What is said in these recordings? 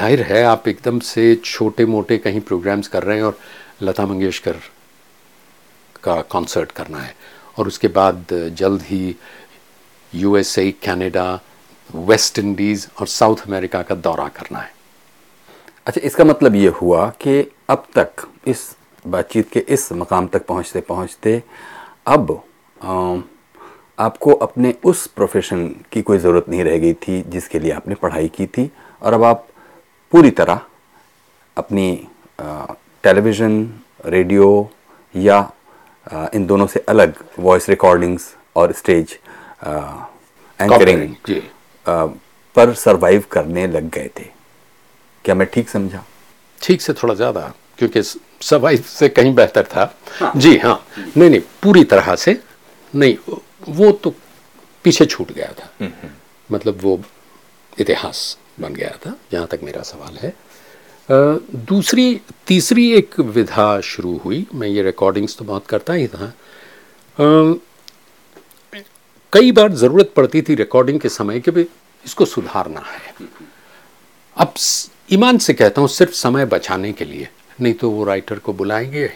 ज़ाहिर है आप एकदम से छोटे मोटे कहीं प्रोग्राम्स कर रहे हैं और लता मंगेशकर का कॉन्सर्ट करना है। और उसके बाद जल्द ही यूएसए कनाडा वेस्ट इंडीज़ और साउथ अमेरिका का दौरा करना है। अच्छा इसका मतलब ये हुआ कि अब तक इस बातचीत के इस मकाम तक पहुँचते पहुँचते अब आ, आपको अपने उस प्रोफेशन की कोई ज़रूरत नहीं रह गई थी जिसके लिए आपने पढ़ाई की थी। और अब आप पूरी तरह अपनी टेलीविज़न रेडियो या आ, इन दोनों से अलग वॉइस रिकॉर्डिंग्स और स्टेज एंकरिंग पर सरवाइव करने लग गए थे। क्या मैं ठीक समझा? ठीक से थोड़ा ज़्यादा क्योंकि सरवाइव से कहीं बेहतर था। हाँ। जी हाँ नहीं नहीं पूरी तरह से नहीं वो तो पीछे छूट गया था। हम्म, हम्म। मतलब वो इतिहास। बन गया था, जहाँ तक मेरा सवाल है। दूसरी, तीसरी एक विधा शुरू हुई। मैं ये रिकॉर्डिंग्स तो बहुत करता ही था। कई बार ज़रूरत पड़ती थी रिकॉर्डिंग के समय कि भाई इसको सुधारना है। अब ईमान से कहता हूँ सिर्फ़ समय बचाने के लिए, नहीं तो वो राइटर को बुलाएँगे,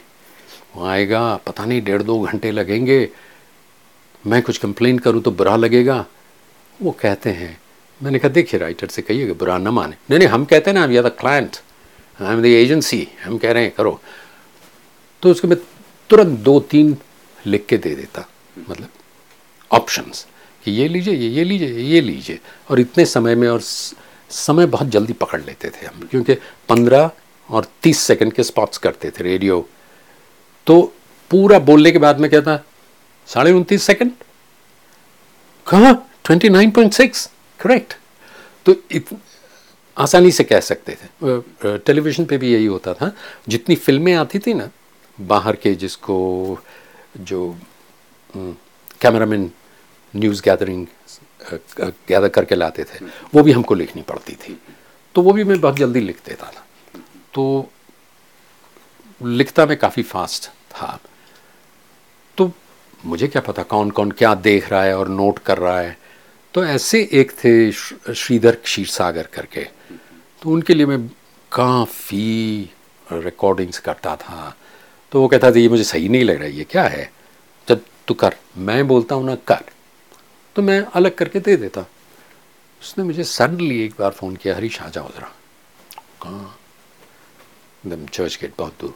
वो आएगा, पता नहीं डेढ़ दो घंटे लगेंगे, मैं कुछ कंप्लेन करूँ तो बुरा लगेगा, वो कहते हैं मैंने कहा, देखिए राइटर से कहिएगा बुरा न माने। नहीं नहीं, हम कहते हैं ना we are the client I am the agency हम कह रहे हैं, करो। तो उसके मैं तुरंत दो तीन लिख के दे देता मतलब ऑप्शंस कि ये लीजिए, ये ये लीजिए ये लीजिए। और इतने समय में और समय बहुत जल्दी पकड़ लेते थे हम, क्योंकि पंद्रह और तीस सेकंड के स्पॉट्स करते थे रेडियो तो पूरा बोलने के बाद में कहता, साढ़े उनतीस सेकेंड? कहा? Twenty nine point six correct तो आसानी से कह सकते थे। टेलीविज़न पे भी यही होता था। जितनी फ़िल्में आती थी ना, बाहर के जिसको जो कैमरामैन न्यूज़ गैदरिंग गैदर करके लाते थे, वो भी हमको लिखनी पड़ती थी। तो वो भी मैं बहुत जल्दी लिख देता था। तो लिखता मैं काफ़ी फास्ट था। तो मुझे क्या पता कौन कौन क्या देख रहा है और नोट कर रहा है। तो ऐसे एक थे श्रीधर क्षीर सागर करके। तो उनके लिए मैं काफ़ी रिकॉर्डिंग्स करता था। तो वो कहता था, ये मुझे सही नहीं लग रहा, ये क्या है? जब तू कर, मैं बोलता हूँ ना, कर। तो मैं अलग करके दे देता। उसने मुझे सडनली एक बार फ़ोन किया हरी शाह जाओ ज़रा। कहाँ? एकदम चर्च गेट बहुत दूर।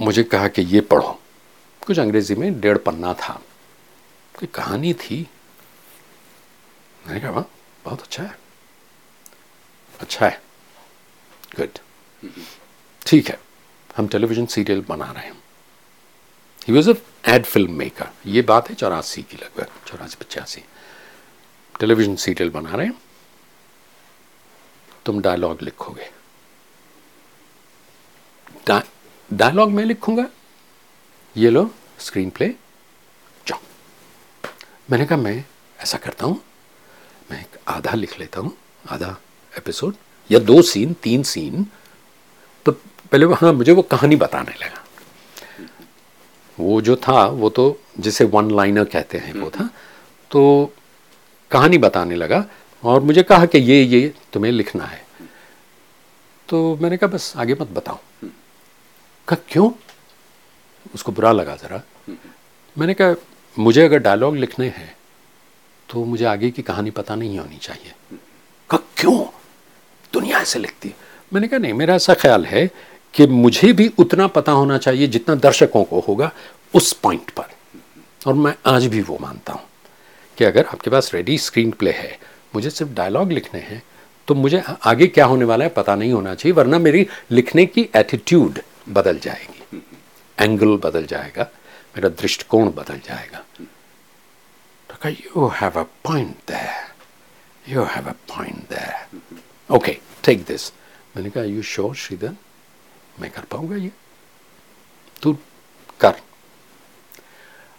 मुझे कहा कि, ये पढ़ो। कुछ अंग्रेज़ी में डेढ़ पन्ना था। कोई कहानी थी? मैंने कहा, वाह, बहुत अच्छा है। अच्छा है? गुड ठीक है, हम टेलीविज़न सीरियल बना रहे हैं। He was a ad film maker ये बात है, चौरासी की लगभग, चौरासी, पचासी। टेलीविज़न सीरियल बना रहे हैं। तुम डायलॉग लिखोगे। डायलॉग मैं लिखूँगा? ये लो स्क्रीन प्ले मैंने कहा मैं ऐसा करता हूँ मैं एक आधा लिख लेता हूँ आधा एपिसोड या दो सीन तीन सीन तो पहले हाँ मुझे वो कहानी बताने लगा। वो जो था वो तो जिसे वन लाइनर कहते हैं वो था। तो कहानी बताने लगा और मुझे कहा कि ये ये तुम्हें लिखना है। तो मैंने कहा बस आगे मत बताओ। कहा क्यों? उसको बुरा लगा ज़रा। मैंने कहा मुझे अगर डायलॉग लिखने हैं तो मुझे आगे की कहानी पता नहीं होनी चाहिए। क्यों? दुनिया ऐसे लिखती है। मैंने कहा नहीं मेरा ऐसा ख्याल है कि मुझे भी उतना पता होना चाहिए जितना दर्शकों को होगा उस पॉइंट पर। और मैं आज भी वो मानता हूँ कि अगर आपके पास रेडी स्क्रीन प्ले है मुझे सिर्फ़ डायलॉग लिखने हैं तो मुझे आगे क्या होने वाला है पता नहीं होना चाहिए वरना मेरी लिखने की एटीट्यूड बदल जाएगी। एंगल बदल जाएगा। मेरा दृष्टिकोण बदल जाएगा। तो कहा you have a point there you have a point there okay take this मैंने कहा यू श्योर श्रीधर मैं कर पाऊँगा ये? तू कर।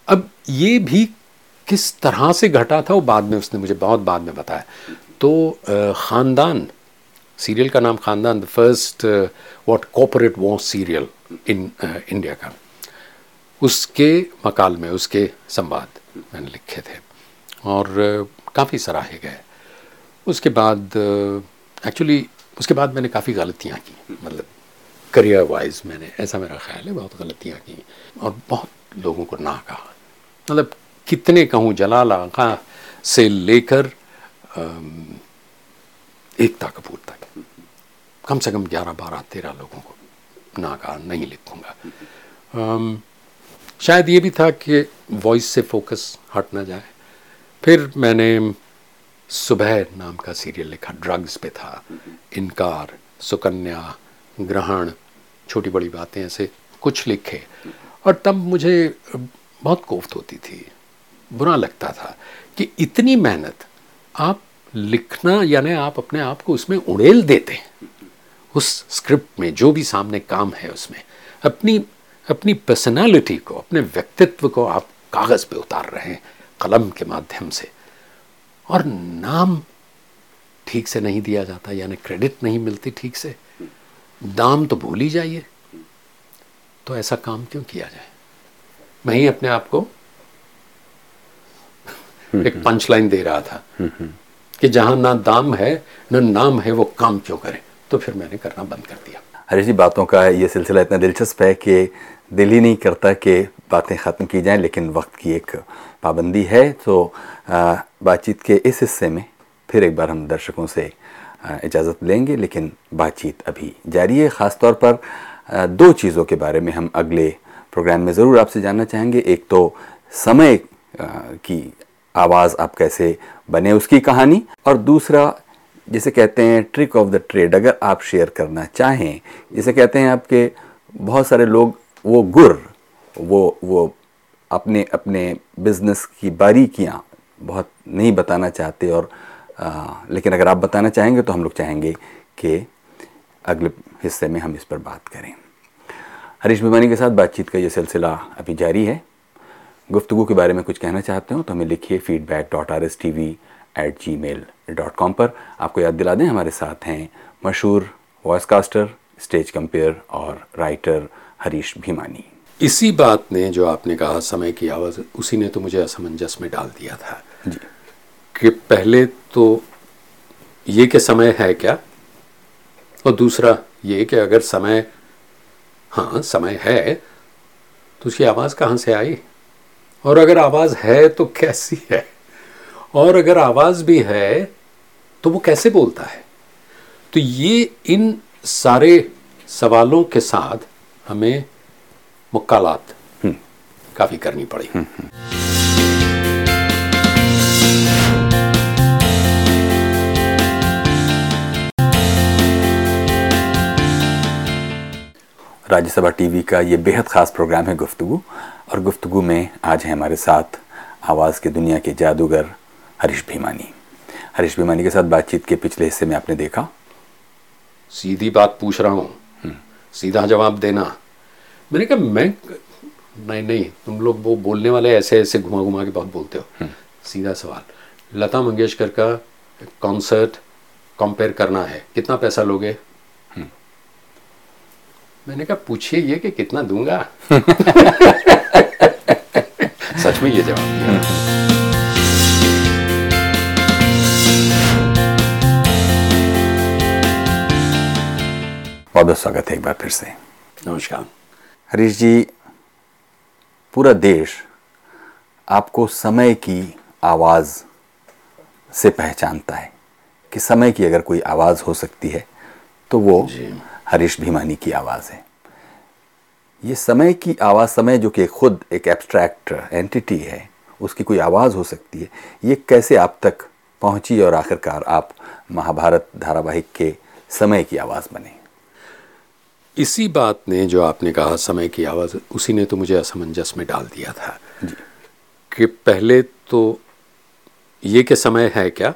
अब ये भी किस तरह से घटा था वो बाद में उसने मुझे बहुत बाद में बताया। तो ख़ानदान सीरियल का नाम Khandaan the first what corporate war serial in India का। उसके मकाल में, उसके संवाद मैंने लिखे थे और काफ़ी सराहे गए। उसके बाद एक्चुअली उसके बाद मैंने काफ़ी गलतियाँ की मतलब करियर वाइज मैंने, ऐसा मेरा ख्याल है, बहुत गलतियाँ की और बहुत लोगों को ना कहा। मतलब कितने कहूँ, जलाल आका से लेकर एकता कपूर तक। कम से कम ग्यारह बारह तेरह लोगों को ना कहा, नहीं लिखूँगा। शायद ये भी था कि वॉइस से फोकस हट ना जाए। फिर मैंने सुबह नाम का सीरियल लिखा ड्रग्स पे था, इनकार, सुकन्या, ग्रहण, छोटी बड़ी बातें ऐसे कुछ लिखे। और तब मुझे बहुत कोफ्त होती थी, बुरा लगता था कि इतनी मेहनत आप लिखना, यानी आप अपने आप को उसमें उड़ेल देते हैं। उस स्क्रिप्ट में जो भी सामने काम है उसमें, अपनी अपनी पर्सनालिटी को अपने व्यक्तित्व को आप कागज़ पे उतार रहे हैं कलम के माध्यम से। और नाम ठीक से नहीं दिया जाता यानी क्रेडिट नहीं मिलती ठीक से। दाम तो भूल ही जाइए। तो ऐसा काम क्यों किया जाए? मैं ही अपने आप को एक पंच लाइन दे रहा था कि जहाँ ना दाम है ना नाम है वो काम क्यों करें? तो फिर मैंने करना बंद कर दिया। हरी जी बातों का ये सिलसिला इतना दिलचस्प है कि दिल ही नहीं करता कि बातें ख़त्म की जाएँ, लेकिन वक्त की एक पाबंदी है। तो बातचीत के इस हिस्से में फिर एक बार हम दर्शकों से इजाज़त लेंगे, लेकिन बातचीत अभी जारी है। ख़ास तौर पर दो चीज़ों के बारे में हम अगले प्रोग्राम में ज़रूर आपसे जानना चाहेंगे। एक तो समय की आवाज़ आप कैसे बने उसकी कहानी, और दूसरा जिसे कहते हैं ट्रिक ऑफ़ द ट्रेड, अगर आप शेयर करना चाहें। जिसे कहते हैं आपके बहुत सारे लोग वो गुर वो वो अपने अपने बिज़नेस की बारीकियाँ बहुत नहीं बताना चाहते और आ, लेकिन अगर आप बताना चाहेंगे तो हम लोग चाहेंगे कि अगले हिस्से में हम इस पर बात करें। हरीश भिमानी के साथ बातचीत का ये सिलसिला अभी जारी है। गुफ्तु के बारे में कुछ कहना चाहते हो तो हमें लिखिए feedback dot R S T V at gmail dot com पर। आपको याद दिला दें हमारे साथ हैं मशहूर वॉइस कास्टर स्टेज कंपेयर और राइटर हरीश भीमानी। इसी बात ने जो आपने कहा समय की आवाज़ उसी ने तो मुझे असमंजस में डाल दिया था। जी। कि पहले तो ये कि समय है क्या? और दूसरा ये कि अगर समय हाँ समय है तो उसकी आवाज़ कहाँ से आई? और अगर आवाज़ है तो कैसी है? और अगर आवाज़ भी है तो वो कैसे बोलता है? तो ये इन सारे सवालों के साथ हमें मुक्कालात हम्म। काफ़ी करनी पड़ी हम्म, हम्म। राज्यसभा टीवी का ये बेहद ख़ास प्रोग्राम है गुफ्तगु और गुफ्तगु में आज है हमारे साथ आवाज़ के दुनिया के जादूगर हरीश भीमानी हरीश भीमानी के साथ बातचीत के पिछले हिस्से में आपने देखा सीधी बात पूछ रहा हूँ सीधा जवाब देना। मैंने कहा मैं नहीं नहीं तुम लोग वो बोलने वाले ऐसे ऐसे घुमा घुमा के बहुत बोलते हो। सीधा सवाल। लता मंगेशकर का कॉन्सर्ट कंपेयर करना है। कितना पैसा लोगे? मैंने कहा पूछिए ये कि कितना दूँगा? सच में ये जवाब। बहुत स्वागत है एक बार फिर से। नमस्कार। हरीश जी पूरा देश आपको समय की आवाज़ से पहचानता है कि समय की अगर कोई आवाज़ हो सकती है तो वो हरीश भीमानी की आवाज़ है। ये समय की आवाज़ समय जो कि खुद एक एब्स्ट्रैक्ट एंटिटी है उसकी कोई आवाज़ हो सकती है ये कैसे आप तक पहुँची और आखिरकार आप महाभारत धारावाहिक के समय की आवाज़ बने? इसी बात ने जो आपने कहा समय की आवाज़ उसी ने तो मुझे असमंजस में डाल दिया था। कि पहले तो ये कि समय है क्या?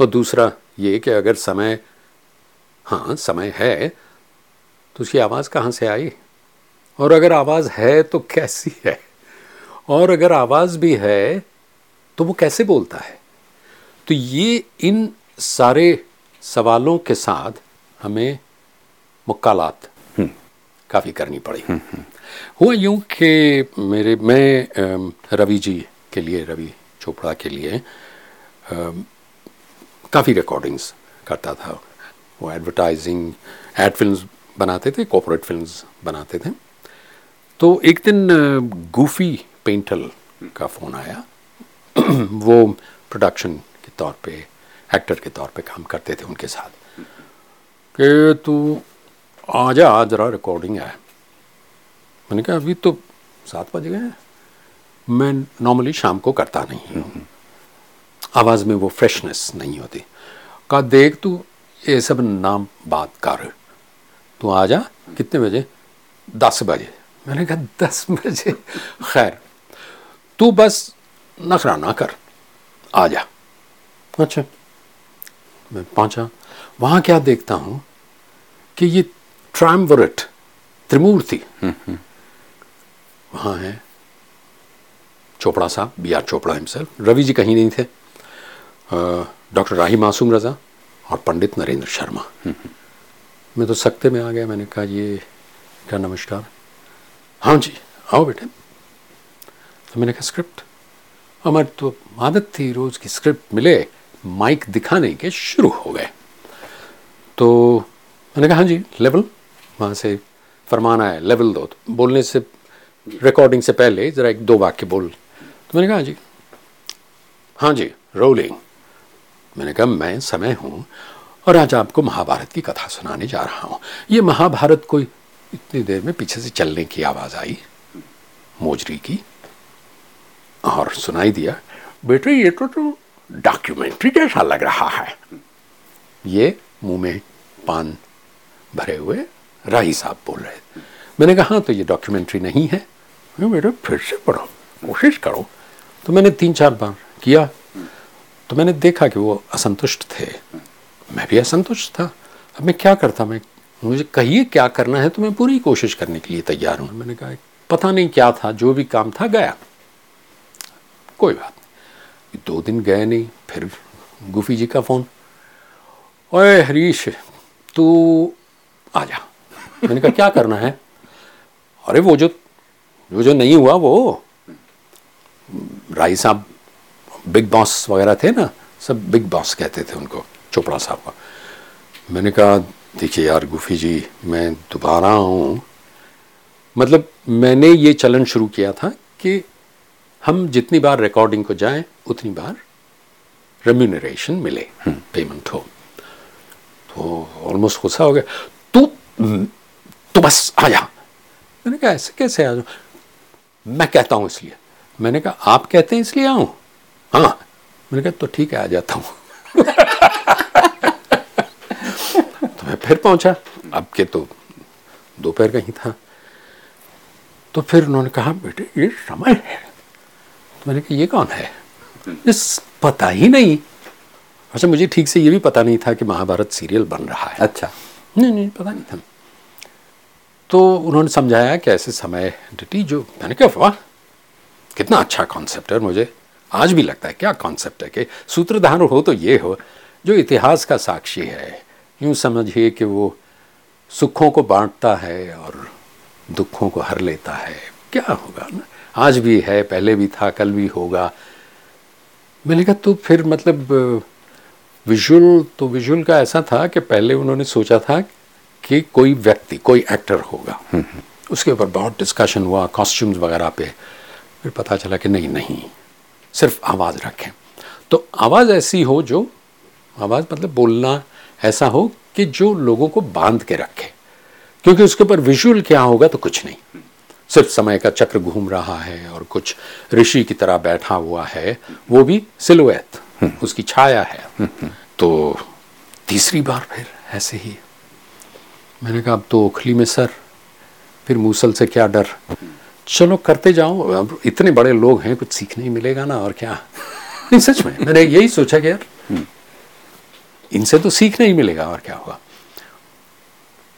और दूसरा ये कि अगर समय हाँ समय है तो उसकी आवाज़ कहाँ से आई? और अगर आवाज़ है तो कैसी है? और अगर आवाज़ भी है तो वो कैसे बोलता है? तो ये इन सारे सवालों के साथ हमें मुक्कालात। हम्म। काफ़ी करनी पड़ी। हुआ यूँ कि मेरे मैं रवि जी के लिए रवि चोपड़ा के लिए काफ़ी रिकॉर्डिंग्स करता था। वो एडवर्टाइजिंग एड फिल्म्स बनाते थे कॉपोरेट फिल्म्स बनाते थे। तो एक दिन गूफी पेंटल का फ़ोन आया। वो प्रोडक्शन के तौर पे एक्टर के तौर पे काम करते थे उनके साथ। कि तू आ जा आज ज़रा रिकॉर्डिंग है। मैंने कहा, अभी तो सात बज गए मैं नॉर्मली शाम को करता नहीं हूँ। आवाज़ में वो फ्रेशनेस नहीं होती। कहा, देख तू, ये सब नाम बात कर। तू आ जा, कितने बजे? दस बजे। मैंने कहा, दस बजे? खैर, तू बस नखरा ना कर। आ जा। अच्छा। मैं पहुँचा। वहाँ क्या देखता हूँ कि ये ट्रामवरट त्रिमूर्ति वहाँ है। चोपड़ा साहब B R Chopra himself Ravi ji कहीं नहीं थे। डॉक्टर राही मासूम रजा और पंडित नरेंद्र शर्मा। मैं तो सख्ते में आ गया मैंने कहा ये क्या नमस्कार? हाँ जी आओ बेटे। तो मैंने कहा स्क्रिप्ट हमारी तो आदत थी रोज़ की स्क्रिप्ट मिले माइक दिखाने के शुरू हो गए। तो मैंने कहा हाँ जी लेवल वहाँ से फरमान आया लेवल दो। तो बोलने से रिकॉर्डिंग से पहले ज़रा एक दो वाक्य बोल। तो मैंने कहा हाँ जी। हाँ जी रोलिंग मैंने कहा, मैं समय हूँ और आज आपको महाभारत की कथा सुनाने जा रहा हूँ। ये महाभारत कोई इतनी देर में पीछे से चलने की आवाज़ आई, मोजरी की, और सुनाई दिया, बेटे, ये तो तो डॉक्यूमेंट्री जैसा लग रहा है। ये मुँह में पान भरे हुए राही साहब बोल रहे थे मैंने कहा हाँ तो ये डॉक्यूमेंट्री नहीं है। बेटे फिर से पढ़ो, कोशिश करो। तो मैंने तीन चार बार किया। तो मैंने देखा कि वो असंतुष्ट थे। मैं भी असंतुष्ट था। अब मैं क्या करता? मैं, मुझे कहिए क्या करना है तो मैं पूरी कोशिश करने के लिए तैयार हूँ। मैंने कहा, पता नहीं क्या था, जो भी काम था, गया। कोई बात नहीं। दो दिन गए नहीं, फिर गुफी जी का फ़ोन। ओए हरीश, तू आ जा। मैंने कहा क्या करना है? अरे वो जो वो जो नहीं हुआ वो राई साहब बिग बॉस वगैरह थे ना सब बिग बॉस कहते थे उनको चोपड़ा साहब का. मैंने कहा देखिए यार गुफी जी मैं दोबारा हूँ मतलब मैंने ये चलन शुरू किया था कि हम जितनी बार रिकॉर्डिंग को जाएँ उतनी बार रेम्यूनरेशन मिले पेमेंट हो। तो ऑलमोस्ट गुस्सा हो गया। तू तू बस आ जा मैंने कहा ऐसे कैसे आ जाऊँ? मैं कहता हूँ इसलिए. मैंने कहा आप कहते हैं इसलिए आऊँ? हाँ. मैंने कहा तो ठीक है आ जाता हूँ. तो मैं फिर पहुँचा। अब के तो दोपहर का ही था। तो फिर उन्होंने कहा बेटे ये समय है। तो मैंने कहा ये कौन है? इस पता ही नहीं। अच्छा मुझे ठीक से ये भी पता नहीं था कि महाभारत सीरियल बन रहा है। अच्छा। नहीं नहीं पता नहीं था। तो उन्होंने समझाया कि ऐसे समय डिटी जो, मैंने कहा, वाह, कितना अच्छा कॉन्सेप्ट है मुझे आज भी लगता है, क्या कॉन्सेप्ट है कि सूत्रधार हो तो ये हो, जो इतिहास का साक्षी है, यूँ समझिए कि वो सुखों को बांटता है और दुखों को हर लेता है, क्या होगा ना? आज भी है, पहले भी था, कल भी होगा। मैंने कहा तो फिर मतलब विजुअल तो विजुअल का ऐसा था कि पहले उन्होंने सोचा था कि कोई व्यक्ति, कोई एक्टर होगा। उसके ऊपर बहुत डिस्कशन हुआ कॉस्ट्यूम्स वगैरह पे। फिर पता चला कि नहीं नहीं। सिर्फ़ आवाज़ रखें। तो आवाज़ ऐसी हो जो, आवाज़ मतलब बोलना ऐसा हो कि जो लोगों को बाँध के रखे। क्योंकि उसके ऊपर विजुअल क्या होगा तो कुछ नहीं। सिर्फ़ समय का चक्र घूम रहा है और कुछ ऋषि की तरह बैठा हुआ है, वो भी सिलुएत उसकी छाया है। तो तीसरी बार फिर ऐसे ही मैंने कहा अब तो ओखली में सर। फिर मूसल से क्या डर? चलो करते जाओ। अब इतने बड़े लोग हैं कुछ सीखने ही मिलेगा ना और क्या? नहीं सच में मैंने यही सोचा कि यार इनसे तो सीखने ही मिलेगा और क्या होगा।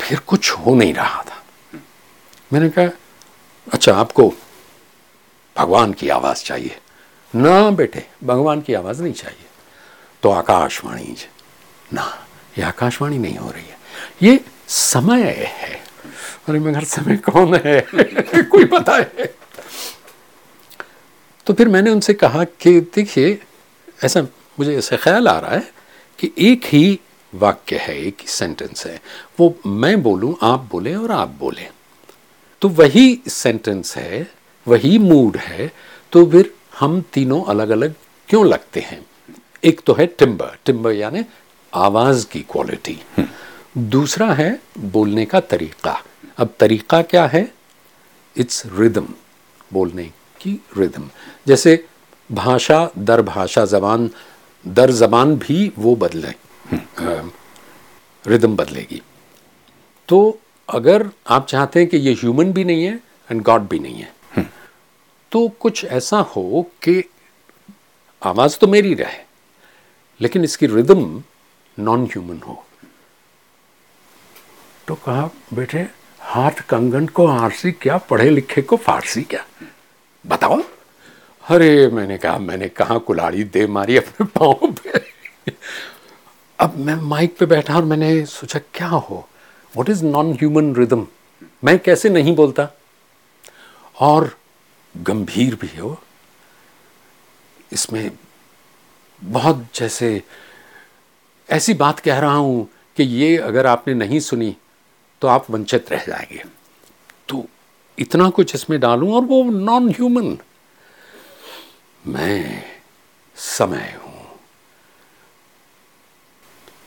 फिर कुछ हो नहीं रहा था। मैंने कहा अच्छा आपको भगवान की आवाज़ चाहिए। ना बेटे भगवान की आवाज़ नहीं चाहिए। तो आकाशवाणी ना ये आकाशवाणी नहीं हो रही है। ये समय है। अरे मगर समय कौन है? कोई पता है। तो फिर मैंने उनसे कहा कि, देखिए, ऐसा मुझे ऐसा ख्याल आ रहा है कि एक ही वाक्य है, एक ही सेंटेंस है। वो मैं बोलूँ, आप बोले और आप बोले। तो वही सेंटेंस है, वही मूड है तो फिर हम तीनों अलग अलग क्यों लगते हैं? एक तो है टिम्बर टिम्बर यानी आवाज़ की क्वालिटी दूसरा है बोलने का तरीका। अब तरीका क्या है? इट्स रिदम बोलने की रिदम जैसे भाषा, दर भाषा जबान, दर जबान भी वो बदले रिदम बदलेगी। तो अगर आप चाहते हैं कि ये ह्यूमन भी नहीं है एंड गॉड भी नहीं है तो कुछ ऐसा हो कि आवाज़ तो मेरी रहे, लेकिन इसकी रिदम नॉन ह्यूमन हो। तो कहा, बेटे, हाथ कंगन को आरसी क्या, पढ़े लिखे को फारसी क्या? बताओ। अरे, मैंने कहा मैंने कहा, कुलाड़ी दे मारी अपने पाँव पे। अब मैं माइक पे बैठा और मैंने सोचा, क्या हो? What is non human rhythm मैं कैसे नहीं बोलता? और गंभीर भी हो। इसमें बहुत जैसे, ऐसी बात कह रहा हूँ कि ये अगर आपने नहीं सुनी तो आप वंचित रह जाएँगे। तो इतना कुछ इसमें डालूं और वो नॉन ह्यूमन मैं समय हूँ।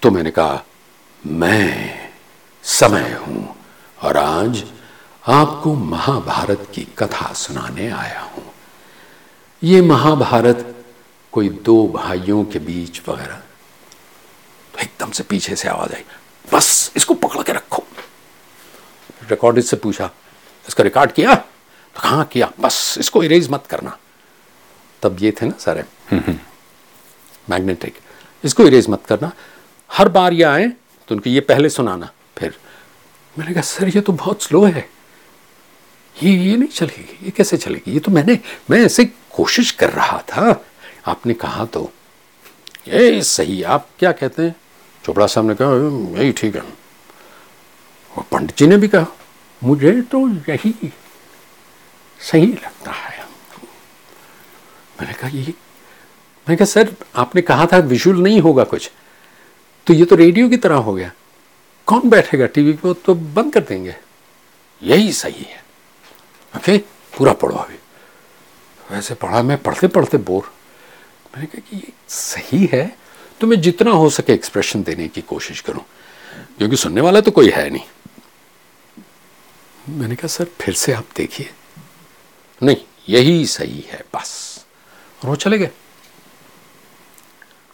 तो मैंने कहा, मैं समय हूँ और आज आपको महाभारत की कथा सुनाने आया हूँ। ये महाभारत कोई दो भाइयों के बीच वगैरह तो एकदम से पीछे से आवाज़ आई, बस इसको पकड़ के रखो। रिकॉर्डिस्ट से पूछा इसका रिकॉर्ड किया? तो कहाँ किया। बस इसको इरेज मत करना। तब ये थे ना सारे। मैग्नेटिक इसको इरेज मत करना। हर बार ये आए तो उनको ये पहले सुनाना फिर। मैंने कहा सर ये तो बहुत स्लो है। ये ये नहीं चलेगी ये कैसे चलेगी? ये तो मैंने मैं ऐसे कोशिश कर रहा था। आपने कहा तो। ये सही आप क्या कहते हैं? चोपड़ा साहब ने कहा यही ठीक है। और पंडित जी ने भी कहा मुझे तो यही सही लगता है। मैंने कहा, ये मैंने कहा, सर, आपने कहा था विजुअल नहीं होगा कुछ। तो ये तो रेडियो की तरह हो गया। कौन बैठेगा टीवी पे? तो बंद कर देंगे। यही सही है। ओके, पूरा पढ़ो अभी। वैसे पढ़ा, मैं पढ़ते पढ़ते बोर। मैंने कहा कि ये सही है। तो मैं जितना हो सके एक्सप्रेशन देने की कोशिश करूँ। क्योंकि सुनने वाला तो कोई है नहीं। मैंने कहा सर फिर से आप देखिए। नहीं यही सही है बस। और वो चले गए।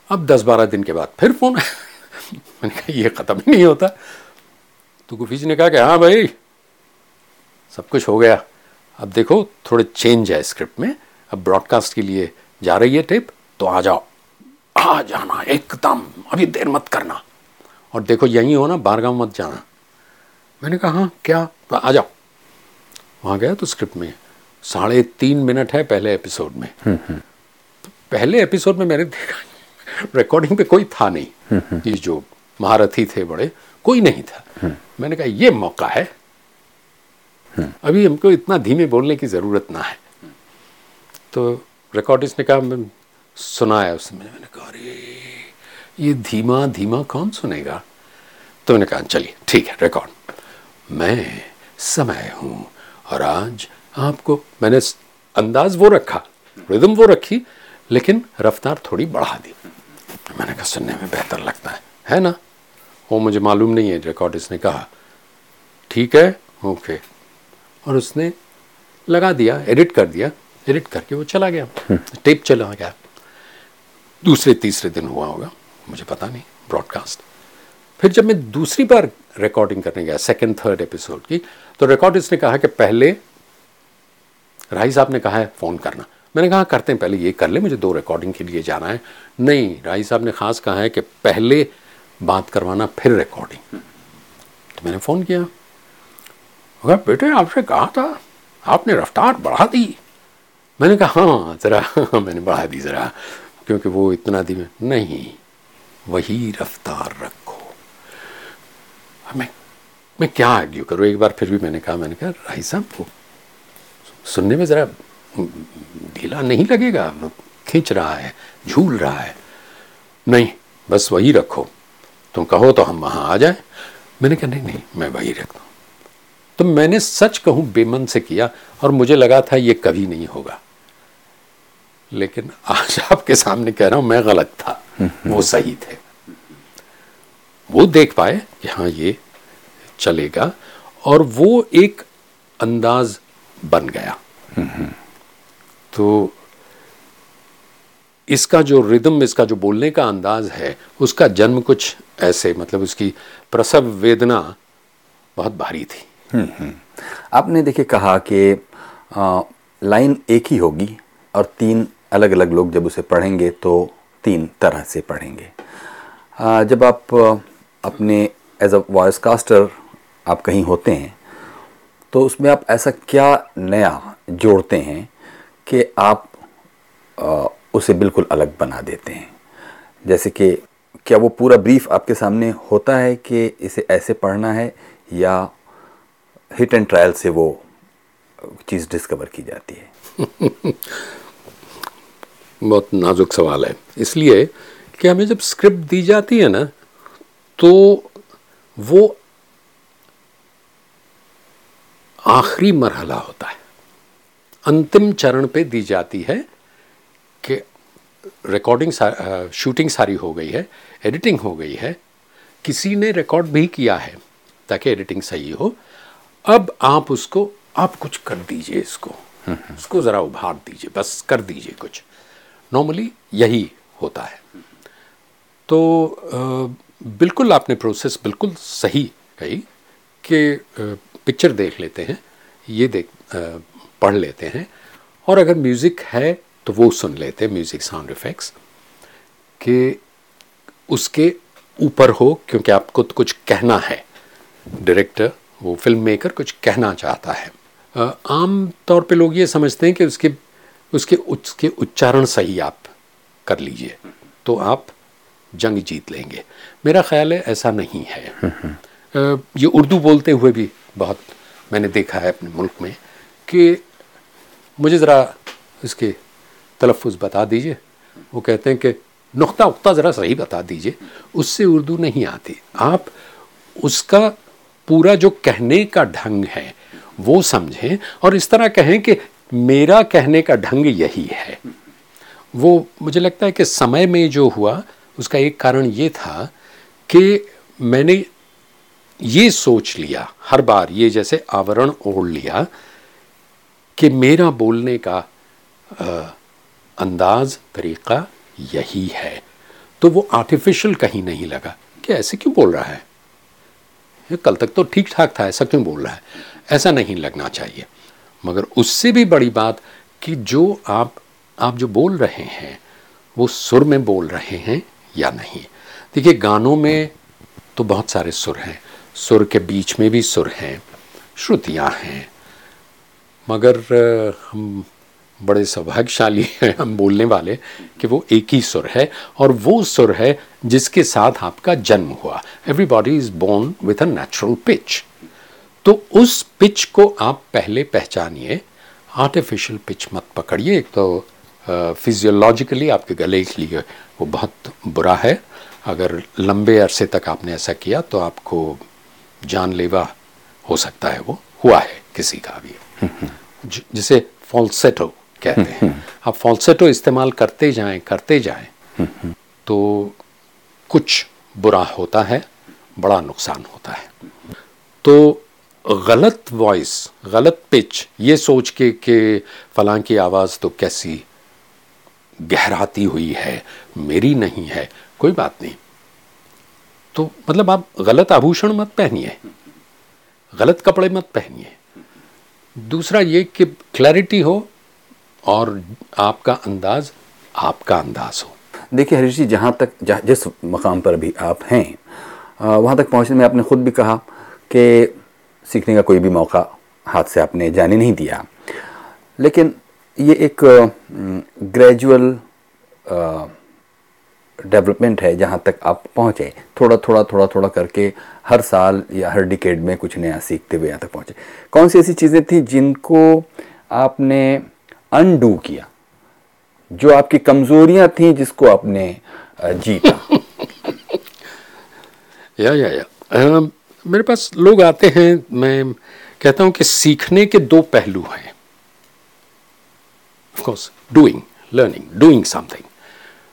अब दस बारह दिन के बाद फिर फ़ोन मैंने कहा ये ख़त्म ही नहीं होता। तो गुफी जी ने कहा कि हाँ भाई सब कुछ हो गया। अब देखो थोड़े चेंज है स्क्रिप्ट में। अब ब्रॉडकास्ट के लिए जा रही है टेप तो आ जाओ। आ जाना एकदम। अभी देर मत करना। और देखो यहीं हो ना बारगांव मत जाना। मैंने कहा हाँ क्या? आ जाओ। वहाँ गया तो स्क्रिप्ट में साढ़े तीन मिनट है पहले एपिसोड में। तो पहले एपिसोड में मैंने देखा रिकॉर्डिंग पे कोई था नहीं। ये जो महारथी थे बड़े कोई नहीं था। मैंने कहा ये मौका है। अभी हमको इतना धीमे बोलने की ज़रूरत ना है। तो रिकॉर्डिस्ट ने कहा सुनाया उसमें मैंने कहा अरे ये धीमा धीमा कौन सुनेगा? तो मैंने कहा चलिए ठीक है रिकॉर्ड मैं समय हूँ और आज आपको मैंने अंदाज वो रखा रिदम वो रखी लेकिन रफ्तार थोड़ी बढ़ा दी। मैंने कहा सुनने में बेहतर लगता है। है ना? वो मुझे मालूम नहीं है रिकॉर्डिस्ट ने कहा। ठीक है ओके और उसने लगा दिया एडिट कर दिया एडिट करके वो चला गया। टेप चला गया। दूसरे तीसरे दिन हुआ होगा मुझे पता नहीं ब्रॉडकास्ट फिर जब मैं दूसरी बार रिकॉर्डिंग करने गया सेकंड थर्ड एपिसोड की। तो रिकॉर्डिस्ट ने कहा कि पहले, राही साहब ने कहा है फ़ोन करना। मैंने कहा करते हैं, पहले ये कर ले, मुझे दो रिकॉर्डिंग के लिए जाना है। नहीं, राही साहब ने खास कहा है कि पहले बात करवाना, फिर रिकॉर्डिंग तो मैंने फ़ोन किया। अगर बेटे, आपसे कहा था, आपने रफ्तार बढ़ा दी। मैंने कहा हाँ ज़रा मैंने बढ़ा दी ज़रा, क्योंकि वो इतना धीमे नहीं, वही रफ्तार रखो मैं मैं क्या आर्ग्यू करूँ? एक बार फिर भी मैंने कहा मैंने कहा राही साहब को सुनने में ज़रा ढीला नहीं लगेगा। खींच रहा है झूल रहा है। नहीं बस वही रखो। तुम कहो तो हम वहाँ आ जाए। मैंने कहा नहीं नहीं मैं वही रखता हूँ। तो मैंने सच कहूँ बेमन से किया और मुझे लगा था ये कभी नहीं होगा। लेकिन आज आपके सामने कह रहा हूँ मैं गलत था। वो सही थे। वो देख पाए कि हाँ ये चलेगा और वो एक अंदाज बन गया। तो इसका जो रिदम इसका जो बोलने का अंदाज है उसका जन्म कुछ ऐसे मतलब उसकी प्रसव वेदना बहुत भारी थी। आपने देखिए कहा कि लाइन एक ही होगी और तीन अलग अलग लोग जब उसे पढ़ेंगे तो तीन तरह से पढ़ेंगे। आ, जब आप अपने एज अ वॉइस कास्टर आप कहीं होते हैं तो उसमें आप ऐसा क्या नया जोड़ते हैं कि आप आ, उसे बिल्कुल अलग बना देते हैं? जैसे कि क्या वो पूरा ब्रीफ आपके सामने होता है कि इसे ऐसे पढ़ना है या हिट एंड ट्रायल से वो चीज़ डिस्कवर की जाती है? बहुत नाजुक सवाल है। इसलिए कि हमें जब स्क्रिप्ट दी जाती है ना तो वो आखिरी मरहला होता है। अंतिम चरण पे दी जाती है कि रिकॉर्डिंग सा, शूटिंग सारी हो गई है एडिटिंग हो गई है। किसी ने रिकॉर्ड भी किया है ताकि एडिटिंग सही हो। अब आप उसको आप कुछ कर दीजिए इसको। उसको ज़रा उभार दीजिए बस कर दीजिए कुछ। नॉर्मली यही होता है। तो बिल्कुल आपने प्रोसेस बिल्कुल सही कही कि पिक्चर देख लेते हैं, ये देख पढ़ लेते हैं और अगर म्यूज़िक है तो वो सुन लेते हैं म्यूज़िक साउंड इफ़ेक्ट्स कि उसके ऊपर हो क्योंकि आपको तो कुछ कहना है। डायरेक्टर वो फ़िल्म मेकर कुछ कहना चाहता है। आम तौर पे लोग ये समझते हैं कि उसके उसके उसके उच्चारण सही आप कर लीजिए। तो आप जंग जीत लेंगे। मेरा ख्याल है ऐसा नहीं है। ये उर्दू बोलते हुए भी बहुत मैंने देखा है अपने मुल्क में कि मुझे ज़रा इसके तलफ़ बता दीजिए। वो कहते हैं कि नुक्ता उक्ता ज़रा सही बता दीजिए, उससे उर्दू नहीं आती। आप उसका पूरा जो कहने का ढंग है, वो समझें और इस तरह कहें कि मेरा कहने का ढंग यही है। वो मुझे लगता है कि समय में जो हुआ उसका एक कारण ये था कि मैंने ये सोच लिया, हर बार ये जैसे आवरण ओढ़ लिया कि मेरा बोलने का अंदाज, तरीक़ा यही है। तो वो आर्टिफिशियल कहीं नहीं लगा कि ऐसे क्यों बोल रहा है? कल तक तो ठीक ठाक था, ऐसा क्यों बोल रहा है? ऐसा नहीं लगना चाहिए। मगर उससे भी बड़ी बात कि जो आप आप जो बोल रहे हैं, वो सुर में बोल रहे हैं या नहीं। देखिए, गानों में तो बहुत सारे सुर हैं। सुर के बीच में भी सुर हैं, श्रुतियाँ हैं, मगर हम बड़े सौभाग्यशाली हैं, हम बोलने वाले कि वो एक ही सुर है और वो सुर है जिसके साथ आपका जन्म हुआ। Everybody is born with a natural pitch तो उस पिच को आप पहले पहचानिए। आर्टिफिशियल पिच मत पकड़िए एक तो फिजियोलॉजिकली आपके गले के लिए वो बहुत बुरा है। अगर लंबे अरसे तक आपने ऐसा किया तो आपको जानलेवा हो सकता है वो। हुआ है किसी का भी। जिसे फॉल्सेटो कहते हैं। आप फॉल्सेटो इस्तेमाल करते जाएँ करते जाएँ तो कुछ बुरा होता है बड़ा नुकसान होता है। तो गलत वॉइस गलत पिच ये सोच के कि फलां की आवाज़ तो कैसी गहराती हुई है, मेरी नहीं है, कोई बात नहीं। तो मतलब आप गलत आभूषण मत पहनिए, गलत कपड़े मत पहनिए। दूसरा ये कि क्लैरिटी हो और आपका अंदाज आपका अंदाज हो। देखिए हरीश जी, जहाँ तक, जहाँ, जिस मकाम पर भी आप हैं वहाँ तक पहुँचने में आपने ख़ुद भी कहा कि सीखने का कोई भी मौका हाथ से आपने जाने नहीं दिया। लेकिन ये एक ग्रेजुअल डेवलपमेंट है जहाँ तक आप पहुँचे। थोड़ा थोड़ा थोड़ा थोड़ा करके हर साल या हर डिकेड में कुछ नया सीखते हुए यहाँ तक पहुँचे। कौन सी ऐसी चीज़ें थी जिनको आपने अनडू किया? जो आपकी कमज़ोरियाँ थी जिसको आपने जीता? या या या। अ, मेरे पास लोग आते हैं मैं कहता हूँ कि सीखने के दो पहलू हैं। Of course doing learning doing something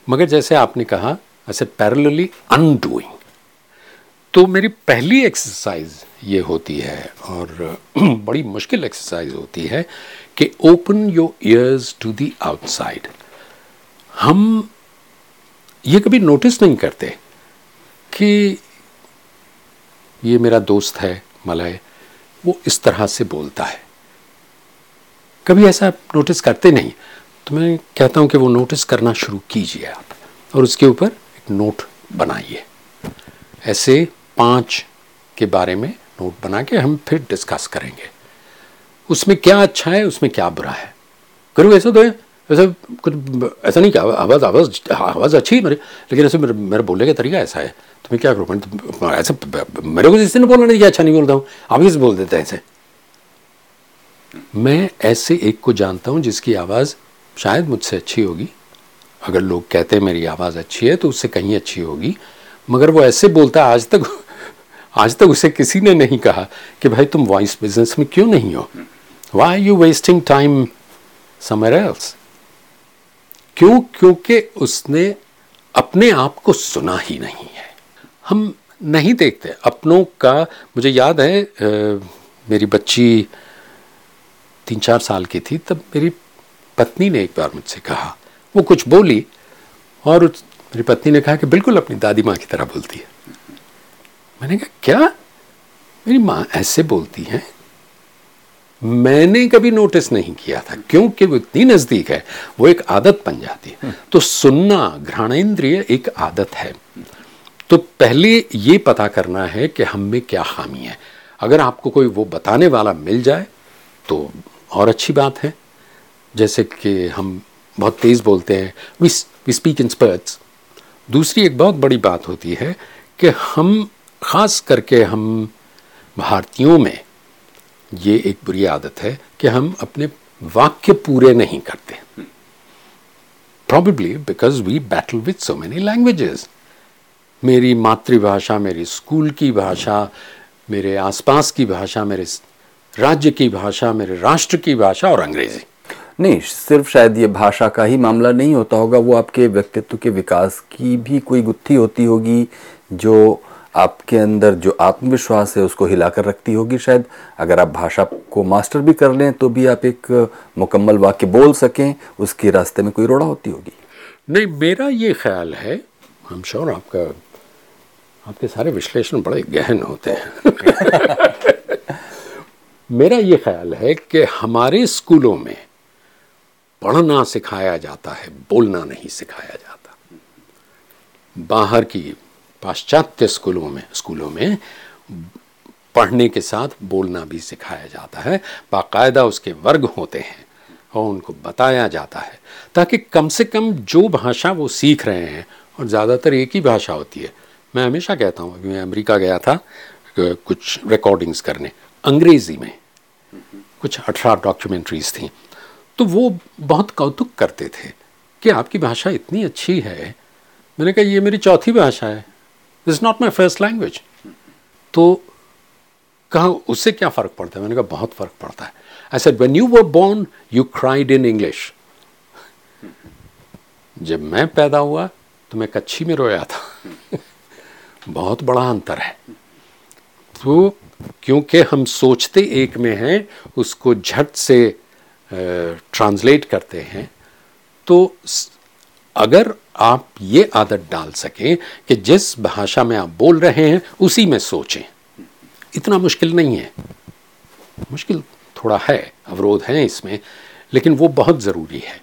मगर जैसे आपने कहा ऐसे पैरेलली अनडूइंग तो मेरी पहली एक्सरसाइज ये होती है और, बड़ी मुश्किल एक्सरसाइज होती है कि open your ears to the outside हम ये कभी नोटिस नहीं करते कि ये मेरा दोस्त है, मलय, वो इस तरह से बोलता है। कभी ऐसा नोटिस करते नहीं तो मैं कहता हूँ कि वो नोटिस करना शुरू कीजिए आप और उसके ऊपर एक नोट बनाइए। ऐसे पाँच के बारे में नोट बना के हम फिर डिस्कस करेंगे। उसमें क्या अच्छा है, उसमें क्या बुरा है? करूँ ऐसा तो है ऐसा कुछ ऐसा नहीं कि आवाज़ आवाज़ आवाज़ अच्छी है मेरी, लेकिन ऐसे मेरे मेरे बोलने का तरीका ऐसा है। तो मैं क्या करूँ? मैं तो ऐसा मेरे को इससे नहीं बोलना नहीं कि अच्छा नहीं बोलता हूँ। आप किस बोल देते हैं ऐसे? मैं ऐसे एक को जानता हूँ जिसकी आवाज़ शायद मुझसे अच्छी होगी। अगर लोग कहते हैं मेरी आवाज़ अच्छी है तो उससे कहीं अच्छी होगी। मगर वो ऐसे बोलता है आज तक आज तक उसे किसी ने नहीं कहा कि भाई तुम वॉइस बिज़नेस में क्यों नहीं हो? Why you wasting time somewhere else क्यों? क्योंकि उसने अपने आप को सुना ही नहीं है। हम नहीं देखते। अपनों का मुझे याद है आ, मेरी बच्ची तीन चार साल की थी तब मेरी पत्नी ने एक बार मुझसे कहा। वो कुछ बोली और मेरी पत्नी ने कहा कि बिल्कुल अपनी दादी माँ की तरह बोलती है। मैंने कहा क्या? मेरी माँ ऐसे बोलती हैं? मैंने कभी नोटिस नहीं किया था क्योंकि वो इतनी नज़दीक है वो एक आदत बन जाती है। तो सुनना घ्राणेन्द्रिय एक आदत है। तो पहले ये पता करना है कि हम में क्या खामी है। अगर आपको कोई वो बताने वाला मिल जाए तो और अच्छी बात है। जैसे कि हम बहुत तेज़ बोलते हैं we we speak in spurts दूसरी एक बहुत बड़ी बात होती है कि हम, ख़ास करके हम भारतीयों में, ये एक बुरी आदत है कि हम अपने वाक्य पूरे नहीं करते। Probably because we battle with so many languages मेरी मातृभाषा, मेरी स्कूल की भाषा, मेरे आसपास की भाषा, मेरे राज्य की भाषा मेरे राष्ट्र की भाषा और अंग्रेज़ी। नहीं सिर्फ़ शायद ये भाषा का ही मामला नहीं होता होगा वो आपके व्यक्तित्व के विकास की भी कोई गुत्थी होती होगी जो आपके अंदर जो आत्मविश्वास है उसको हिलाकर रखती होगी। शायद अगर आप भाषा को मास्टर भी कर लें तो भी आप एक मुकम्मल वाक्य बोल सकें उसके रास्ते में कोई रोड़ा होती होगी। नहीं मेरा ये ख्याल है हम श्योर आपका आपके सारे विश्लेषण बड़े गहन होते हैं। मेरा ये ख्याल है कि हमारे स्कूलों में पढ़ना सिखाया जाता है, बोलना नहीं सिखाया जाता। बाहर की पाश्चात्य स्कूलों में स्कूलों में पढ़ने के साथ बोलना भी सिखाया जाता है। बाकायदा उसके वर्ग होते हैं और उनको बताया जाता है, ताकि कम से कम जो भाषा वो सीख रहे हैं, और ज़्यादातर एक ही भाषा होती है। मैं हमेशा कहता हूँ मैं अमेरिका गया था कुछ रिकॉर्डिंग्स करने। अंग्रेज़ी में कुछ अठारह डॉक्यूमेंट्रीज थी। तो वो बहुत कौतुक करते थे कि आपकी भाषा इतनी अच्छी है। मैंने कहा, ये मेरी चौथी भाषा है। This not my first language तो कहा, उससे क्या फ़र्क पड़ता है? मैंने कहा, बहुत फ़र्क पड़ता है। I said when you were born you cried in English जब मैं पैदा हुआ तो मैं कच्छी में रोया था। बहुत बड़ा अंतर है। तो क्योंकि हम सोचते एक में हैं, उसको झट से ट्रांसलेट करते हैं। तो अगर आप ये आदत डाल सकें कि जिस भाषा में आप बोल रहे हैं, उसी में सोचें। इतना मुश्किल नहीं है। मुश्किल थोड़ा है, अवरोध है इसमें, लेकिन वो बहुत ज़रूरी है।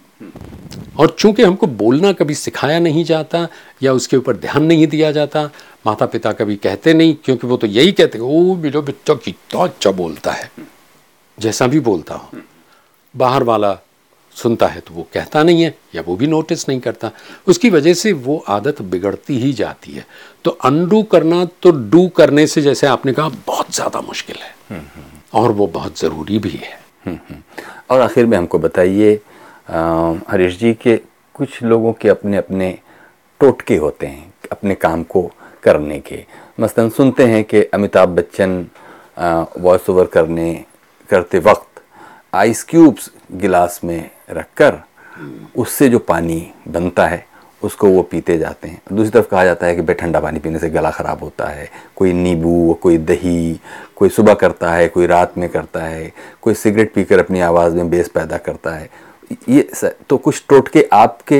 और चूँकि हमको बोलना कभी सिखाया नहीं जाता या उसके ऊपर ध्यान नहीं दिया जाता माता पिता कभी कहते नहीं क्योंकि वो तो यही कहते ओ मेरा बच्चा कितना अच्छा बोलता है। जैसा भी बोलता हो। बाहर वाला सुनता है तो वो कहता नहीं है या वो भी नोटिस नहीं करता। उसकी वजह से वो आदत बिगड़ती ही जाती है। तो अनडू करना तो डू करने से जैसे आपने कहा बहुत ज़्यादा मुश्किल है। और वो बहुत ज़रूरी भी है। और आखिर में हमको बताइए हरीश जी, के कुछ लोगों के अपने अपने टोटके होते हैं अपने काम को करने के। मसलन सुनते हैं कि अमिताभ बच्चन वॉइस ओवर करने, करते वक्त आइस क्यूब्स गिलास में रखकर उससे जो पानी बनता है, उसको वो पीते जाते हैं। दूसरी तरफ़ कहा जाता है कि भाई ठंडा पानी पीने से गला ख़राब होता है, कोई नींबू, कोई दही, कोई सुबह करता है, कोई रात में करता है, कोई सिगरेट पीकर अपनी आवाज़ में बेस पैदा करता है। ये सर तो कुछ टोटके आपके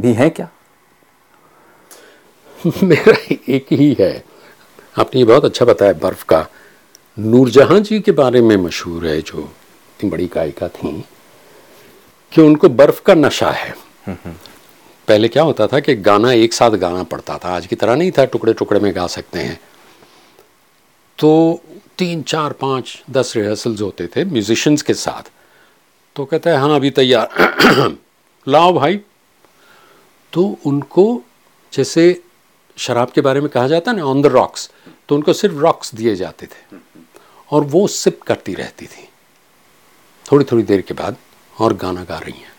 भी हैं क्या? मेरा एक ही है। आपने ये बहुत अच्छा बताया बर्फ़ का। नूरजहां जी के बारे में मशहूर है जो इतनी बड़ी गायिका थी कि उनको बर्फ़ का नशा है। पहले क्या होता था कि गाना एक साथ गाना पड़ता था। आज की तरह नहीं था टुकड़े टुकड़े में गा सकते हैं। तो तीन चार पाँच दस रिहर्सल्स होते थे म्यूजिशंस के साथ। तो कहते हैं हाँ अभी तैयार। लाओ भाई। तो उनको जैसे शराब के बारे में कहा जाता है ना ऑन द रॉक्स तो उनको सिर्फ़ रॉक्स दिए जाते थे और वो सिप करती रहती थी। थोड़ी थोड़ी देर के बाद और गाना गा रही हैं।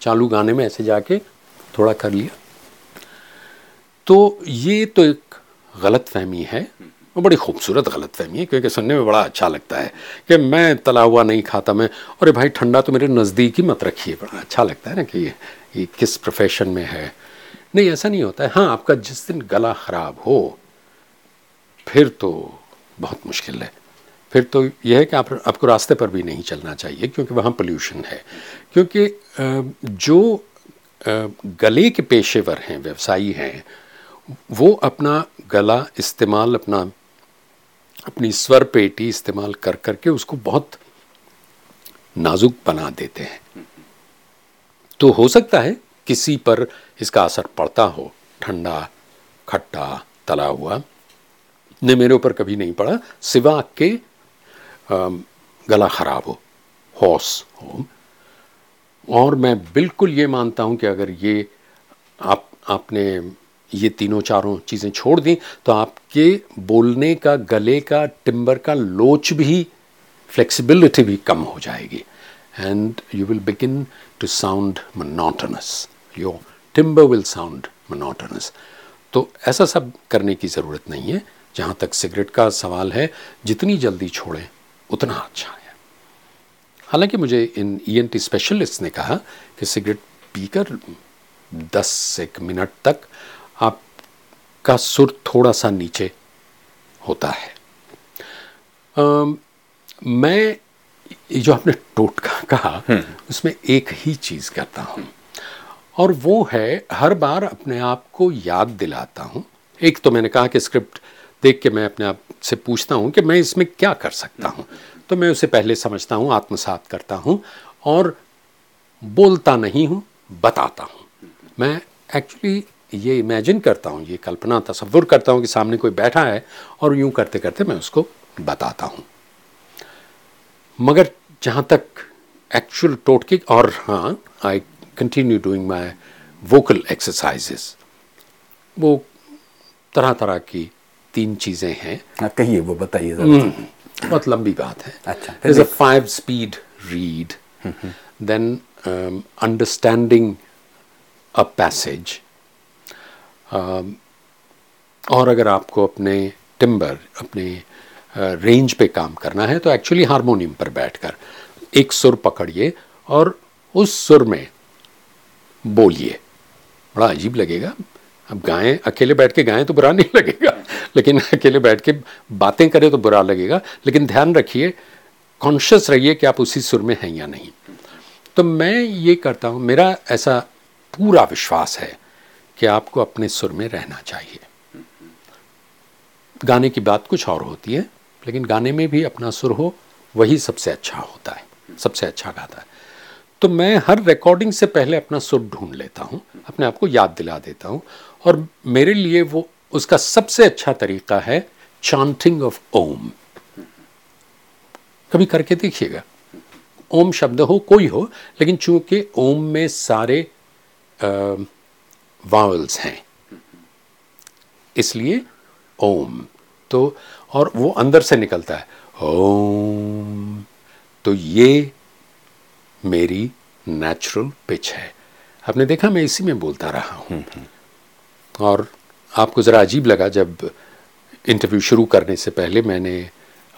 चालू गाने में ऐसे जाके थोड़ा कर लिया। तो ये तो एक गलत फहमी है। वो बड़ी खूबसूरत गलत फहमी है क्योंकि सुनने में बड़ा अच्छा लगता है कि मैं तला हुआ नहीं खाता मैं। अरे भाई ठंडा तो मेरे नज़दीक ही मत रखिए बड़ा अच्छा लगता है ना कि ये, किस प्रोफेशन में है। नहीं ऐसा नहीं होता है। हाँ आपका जिस दिन गला ख़राब हो फिर तो बहुत मुश्किल है। फिर तो यह है कि आप आपको रास्ते पर भी नहीं चलना चाहिए क्योंकि वहाँ पोल्यूशन है। क्योंकि जो गले के पेशेवर हैं व्यवसायी हैं वो अपना गला इस्तेमाल अपना अपनी स्वर पेटी इस्तेमाल कर करके उसको बहुत नाजुक बना देते हैं। तो हो सकता है किसी पर इसका असर पड़ता हो, ठंडा, खट्टा, तला हुआ। ने मेरे ऊपर कभी नहीं पड़ा, सिवा के गला ख़राब हो हौस हो। और मैं बिल्कुल ये मानता हूँ कि अगर ये आप, आपने ये तीनों चारों चीज़ें छोड़ दी तो आपके बोलने का, गले का, टिम्बर का लोच भी फ्लेक्सिबिलिटी भी कम हो जाएगी। And you will begin to sound monotonous your timbre will sound monotonous तो ऐसा सब करने की ज़रूरत नहीं है। जहाँ तक सिगरेट का सवाल है, जितनी जल्दी छोड़ें, उतना अच्छा है। हालाँकि मुझे इन ई एन टी स्पेशलिस्ट ने कहा कि सिगरेट पीकर दस एक मिनट तक आपका सुर थोड़ा सा नीचे होता है। आ, मैं जो आपने टोटका कहा हम्म। उसमें एक ही चीज़ करता हूँ। और वो है हर बार अपने आप को याद दिलाता हूँ। एक तो मैंने कहा कि स्क्रिप्ट देख के मैं अपने आप से पूछता हूँ कि मैं इसमें क्या कर सकता हूँ। तो मैं उसे पहले समझता हूँ आत्मसात करता हूँ और बोलता नहीं हूँ बताता हूँ। मैं एक्चुअली ये इमेजिन करता हूँ ये कल्पना तस्वुर करता हूँ कि सामने कोई बैठा है और यूँ करते करते मैं उसको बताता हूँ। मगर जहाँ तक एक्चुअल टोटके और हाँ I continue doing my vocal exercises वो तरह तरह की तीन चीज़ें हैं। हाँ, कहिए वो बताइए हम्म, बहुत लंबी बात है। अच्छा is a five speed read then understanding a passage और अगर आपको अपने टिम्बर अपने रेंज पे काम करना है तो एक्चुअली हारमोनियम पर बैठकर एक सुर पकड़िए और उस सुर में बोलिए। बड़ा अजीब लगेगा। अब गाएँ, अकेले बैठ के गाएँ तो बुरा नहीं लगेगा, लेकिन अकेले बैठ के बातें करें तो बुरा लगेगा। लेकिन ध्यान रखिए कॉन्शियस रहिए कि आप उसी सुर में हैं या नहीं। तो मैं ये करता हूँ, मेरा ऐसा पूरा विश्वास है कि आपको अपने सुर में रहना चाहिए। गाने की बात कुछ और होती है, लेकिन गाने में भी अपना सुर हो, वही सबसे अच्छा होता है, सबसे अच्छा गाता है। तो मैं हर रिकॉर्डिंग से पहले अपना सुर ढूंढ लेता हूँ, अपने आप को याद दिला देता हूँ, और मेरे लिए वो, उसका सबसे अच्छा तरीका है चांटिंग ऑफ़ ओम कभी करके देखिएगा। ओम शब्द हो, कोई हो, लेकिन चूँकि ओम में सारे वावल्स हैं। इसलिए ओम तो और वो अंदर से निकलता है। ओम तो ये मेरी नेचुरल पिच है। आपने देखा मैं इसी में बोलता रहा हूँ। और आपको ज़रा अजीब लगा जब इंटरव्यू शुरू करने से पहले मैंने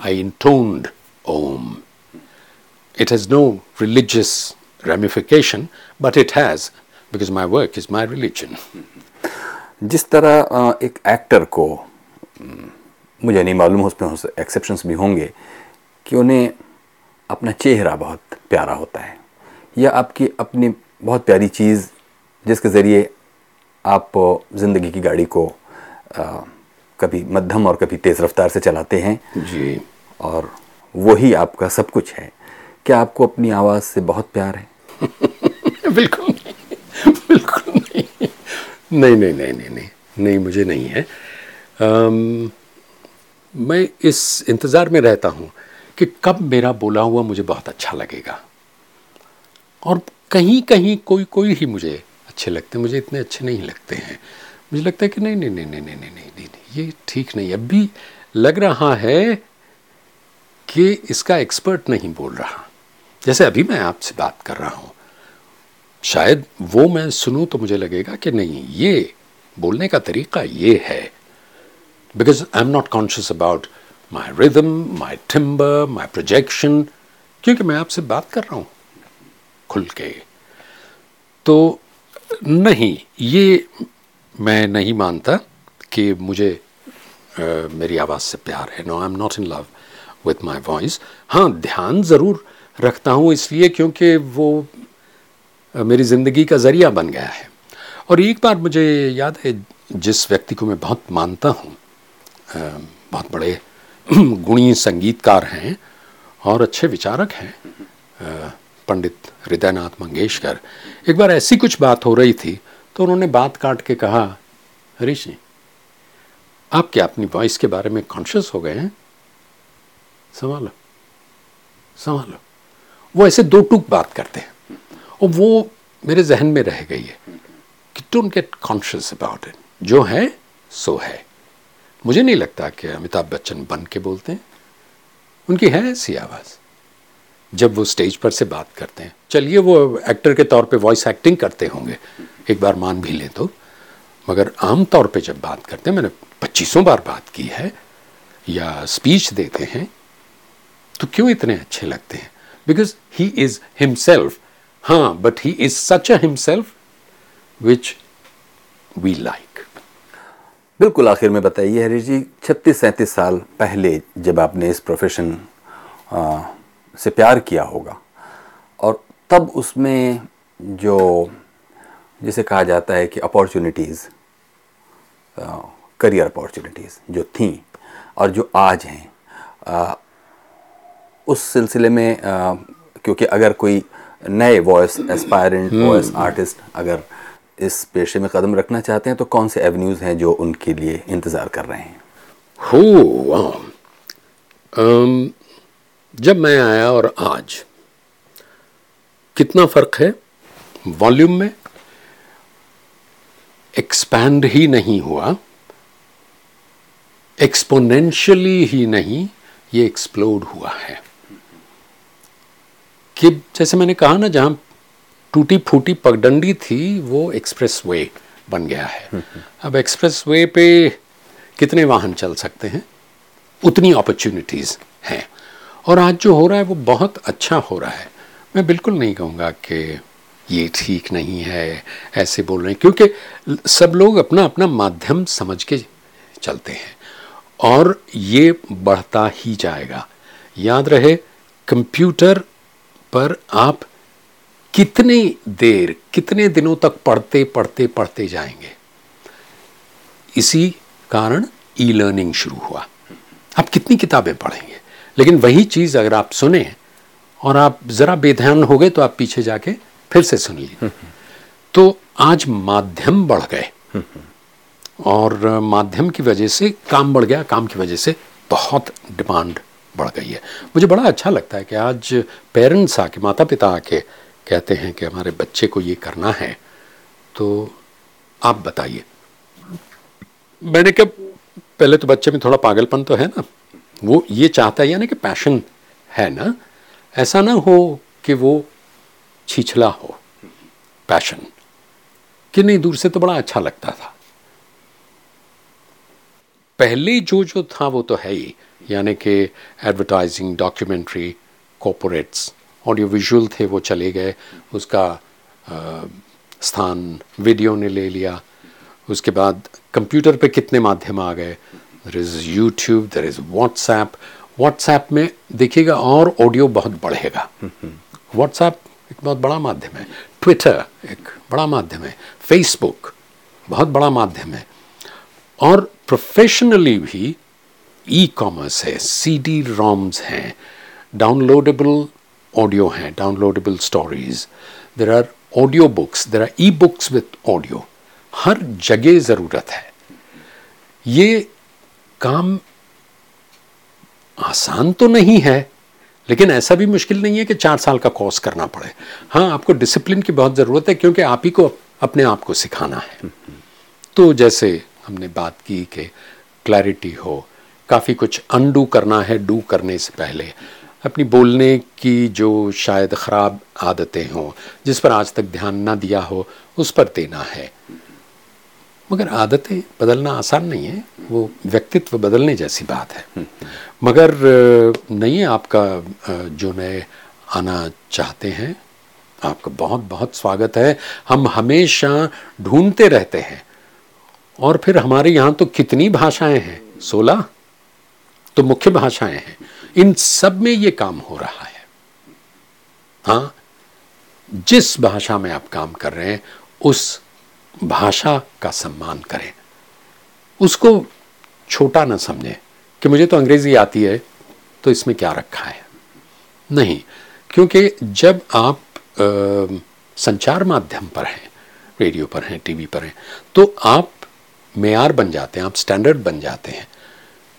I intoned Om. It has no religious ramification, but it has because my work is my religion. जिस तरह एक एक्टर को मुझे नहीं मालूम उसमें एक्सेप्शंस भी होंगे कि उन्हें अपना चेहरा बहुत प्यारा होता है या आपकी अपनी बहुत प्यारी चीज़ जिसके ज़रिए आप ज़िंदगी की गाड़ी को अ, कभी मध्यम और कभी तेज़ रफ्तार से चलाते हैं। जी। और वही आपका सब कुछ है। क्या आपको अपनी आवाज़ से बहुत प्यार है? बिल्कुल। बिल्कुल नहीं नहीं नहीं नहीं नहीं नहीं नहीं मुझे नहीं है अम, मैं इस इंतज़ार में रहता हूँ कि कब मेरा बोला हुआ मुझे बहुत अच्छा लगेगा और कहीं कहीं कोई कोई ही मुझे अच्छे लगते हैं मुझे इतने अच्छे नहीं लगते हैं मुझे लगता है कि नहीं नहीं नहीं नहीं नहीं नहीं नहीं, नहीं, ये ठीक नहीं अभी लग रहा है कि इसका एक्सपर्ट नहीं बोल रहा जैसे अभी मैं आपसे बात कर रहा हूँ शायद वो मैं सुनूं तो मुझे लगेगा कि नहीं ये बोलने का तरीका ये है। Because I am not conscious about my rhythm my timbre my projection क्योंकि मैं आपसे बात कर रहा हूँ खुल के। तो नहीं ये मैं नहीं मानता कि मुझे अ, मेरी आवाज़ से प्यार है। No I am not in love with my voice हाँ ध्यान ज़रूर रखता हूँ इसलिए क्योंकि वो मेरी ज़िंदगी का ज़रिया बन गया है। और एक बार मुझे याद है, जिस व्यक्ति को मैं बहुत मानता हूँ बहुत बड़े गुणी संगीतकार हैं और अच्छे विचारक हैं पंडित हृदयनाथ मंगेशकर। एक बार ऐसी कुछ बात हो रही थी तो उन्होंने बात काट के कहा, हरीश जी, आप क्या अपनी वॉइस के बारे में कॉन्शियस हो गए हैं? संभालो संभालो। वो ऐसे दो टूक बात करते हैं। और वो मेरे जहन में रह गई है कि don't get conscious about it जो है, सो है। मुझे नहीं लगता कि अमिताभ बच्चन बन के बोलते हैं। उनकी है ऐसी आवाज़। जब वो स्टेज पर से बात करते हैं। चलिए वो एक्टर के तौर पे वॉइस एक्टिंग करते होंगे। एक बार मान भी लें तो। मगर आम तौर पे जब बात करते हैं, मैंने पच्चीसों बार बात की है, या स्पीच देते हैं तो क्यों इतने अच्छे लगते हैं? बिकॉज़ ही इज़ हिमसेल्फ हाँ but he is such a himself which we like बिल्कुल आखिर में बताइए हरीश जी, छत्तीस सैंतीस साल पहले जब आपने इस प्रोफेशन से प्यार किया होगा, और तब उसमें जो, जिसे कहा जाता है कि अपॉर्चुनिटीज़ करियर अपॉर्चुनिटीज़ जो थी और जो आज हैं उस सिलसिले में क्योंकि अगर कोई नए वॉइस एस्पायरेंट वॉइस आर्टिस्ट अगर इस पेशे में कदम रखना चाहते हैं तो कौन से एवेन्यूज़ हैं जो उनके लिए इंतज़ार कर रहे हैं? हो। जब मैं आया और आज कितना फ़र्क है? वॉल्यूम में एक्सपैंड ही नहीं हुआ एक्सपोनेंशियली ही नहीं ये एक्सप्लोड हुआ है। कि जैसे मैंने कहा ना जहाँ टूटी फूटी पगडंडी थी वो एक्सप्रेस वे बन गया है। अब एक्सप्रेस वे पे कितने वाहन चल सकते हैं? उतनी अपॉर्चुनिटीज़ हैं। और आज जो हो रहा है वो बहुत अच्छा हो रहा है। मैं बिल्कुल नहीं कहूँगा कि ये ठीक नहीं है ऐसे बोल रहे हैं क्योंकि सब लोग अपना अपना माध्यम समझ के चलते हैं। और ये बढ़ता ही जाएगा। याद रहे कंप्यूटर पर आप कितनी देर, कितने दिनों तक पढ़ते पढ़ते पढ़ते जाएँगे? इसी कारण ई लर्निंग शुरू हुआ। आप कितनी किताबें पढ़ेंगे? लेकिन वही चीज़ अगर आप सुने और आप ज़रा बेध्यान हो गए तो आप पीछे जाके फिर से सुन लीजिए। तो आज माध्यम बढ़ गए। और माध्यम की वजह से काम बढ़ गया, काम की वजह से बहुत डिमांड बढ़ गई है। मुझे बड़ा अच्छा लगता है कि आज पेरेंट्स आके माता पिता आके कहते हैं कि हमारे बच्चे को ये करना है। तो आप बताइए। मैंने कहा, पहले तो बच्चे में थोड़ा पागलपन तो है ना? वो ये चाहता है यानी कि पैशन है ना? ऐसा ना हो कि वो छिछला हो पैशन कि नहीं, दूर से तो बड़ा अच्छा लगता था। पहले जो जो था वो तो है ही। यानी कि advertising documentary corporates audio visual थे वो चले गए। उसका आ, स्थान वीडियो ने ले लिया। उसके बाद कंप्यूटर पे कितने माध्यम आ गए? There is YouTube there is WhatsApp WhatsApp में देखिएगा और ऑडियो बहुत बढ़ेगा। व्हाट्सएप एक बहुत बड़ा माध्यम है। ट्विटर एक बड़ा माध्यम है। फेसबुक बहुत बड़ा माध्यम है। और प्रोफेशनली भी ई कॉमर्स है सी डी रॉम्स हैं डाउनलोडेबल ऑडियो हैं downloadable stories there are audio books there are e books with audio हर जगह ज़रूरत है। ये काम आसान तो नहीं है, लेकिन ऐसा भी मुश्किल नहीं है कि चार साल का कोर्स करना पड़े। हाँ आपको डिसिप्लिन की बहुत ज़रूरत है, क्योंकि आप ही को अपने आप को सिखाना है। तो जैसे हमने बात की कि क्लैरिटी हो काफ़ी कुछ अनडू करना है डू करने से पहले। अपनी बोलने की जो शायद ख़राब आदतें हों जिस पर आज तक ध्यान ना दिया हो उस पर देना है। मगर आदतें बदलना आसान नहीं है वो व्यक्तित्व बदलने जैसी बात है। मगर नहीं है आपका जो नए आना चाहते हैं आपका बहुत बहुत स्वागत है। हम हमेशा ढूंढते रहते हैं। और फिर हमारे यहाँ तो कितनी भाषाएँ हैं? सोलह? तो मुख्य भाषाएँ हैं। इन सब में ये काम हो रहा है। हाँ जिस भाषा में आप काम कर रहे हैं उस भाषा का सम्मान करें। उसको छोटा ना समझें कि मुझे तो अंग्रेज़ी आती है तो इसमें क्या रखा है? नहीं क्योंकि जब आप आ, संचार माध्यम पर हैं रेडियो पर हैं टीवी पर हैं तो आप मेयार बन जाते हैं आप स्टैंडर्ड बन जाते हैं।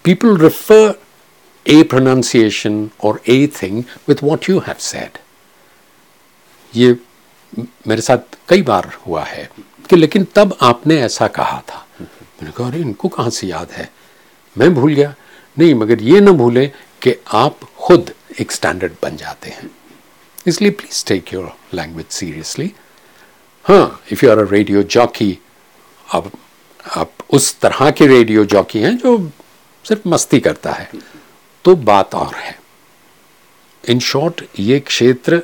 पीपल रिफर ए प्रोनाउंसिएशन और a thing with what you have said ये मेरे साथ कई बार हुआ है कि लेकिन तब आपने ऐसा कहा था। मैंने कहा, अरे, इनको कहाँ से याद है? मैं भूल गया। नहीं, मगर ये ना भूलें कि आप खुद एक स्टैंडर्ड बन जाते हैं। इसलिए please take your language seriously हाँ if you are a radio jockey अब आप उस तरह के रेडियो जॉकी हैं जो सिर्फ़ मस्ती करता है। तो बात और है। इन शॉर्ट, ये क्षेत्र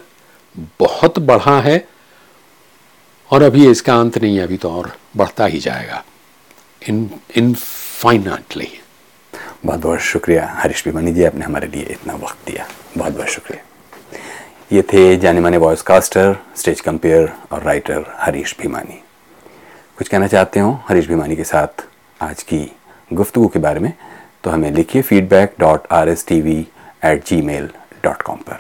बहुत बढ़ा है और अभी इसका अंत नहीं है, अभी तो और बढ़ता ही जाएगा। इन इनफाइनाटली बहुत बहुत शुक्रिया हरीश भीमानी जी, आपने हमारे लिए इतना वक्त दिया। बहुत बहुत शुक्रिया। ये थे जाने माने वॉइस कास्टर स्टेज कंपेयर और राइटर हरीश भीमानी। कुछ कहना चाहते हो हरीश भीमानी के साथ आज की गुफ्तु के बारे में? तो हमें लिखिए feedback dot R S T V at gmail dot com पर।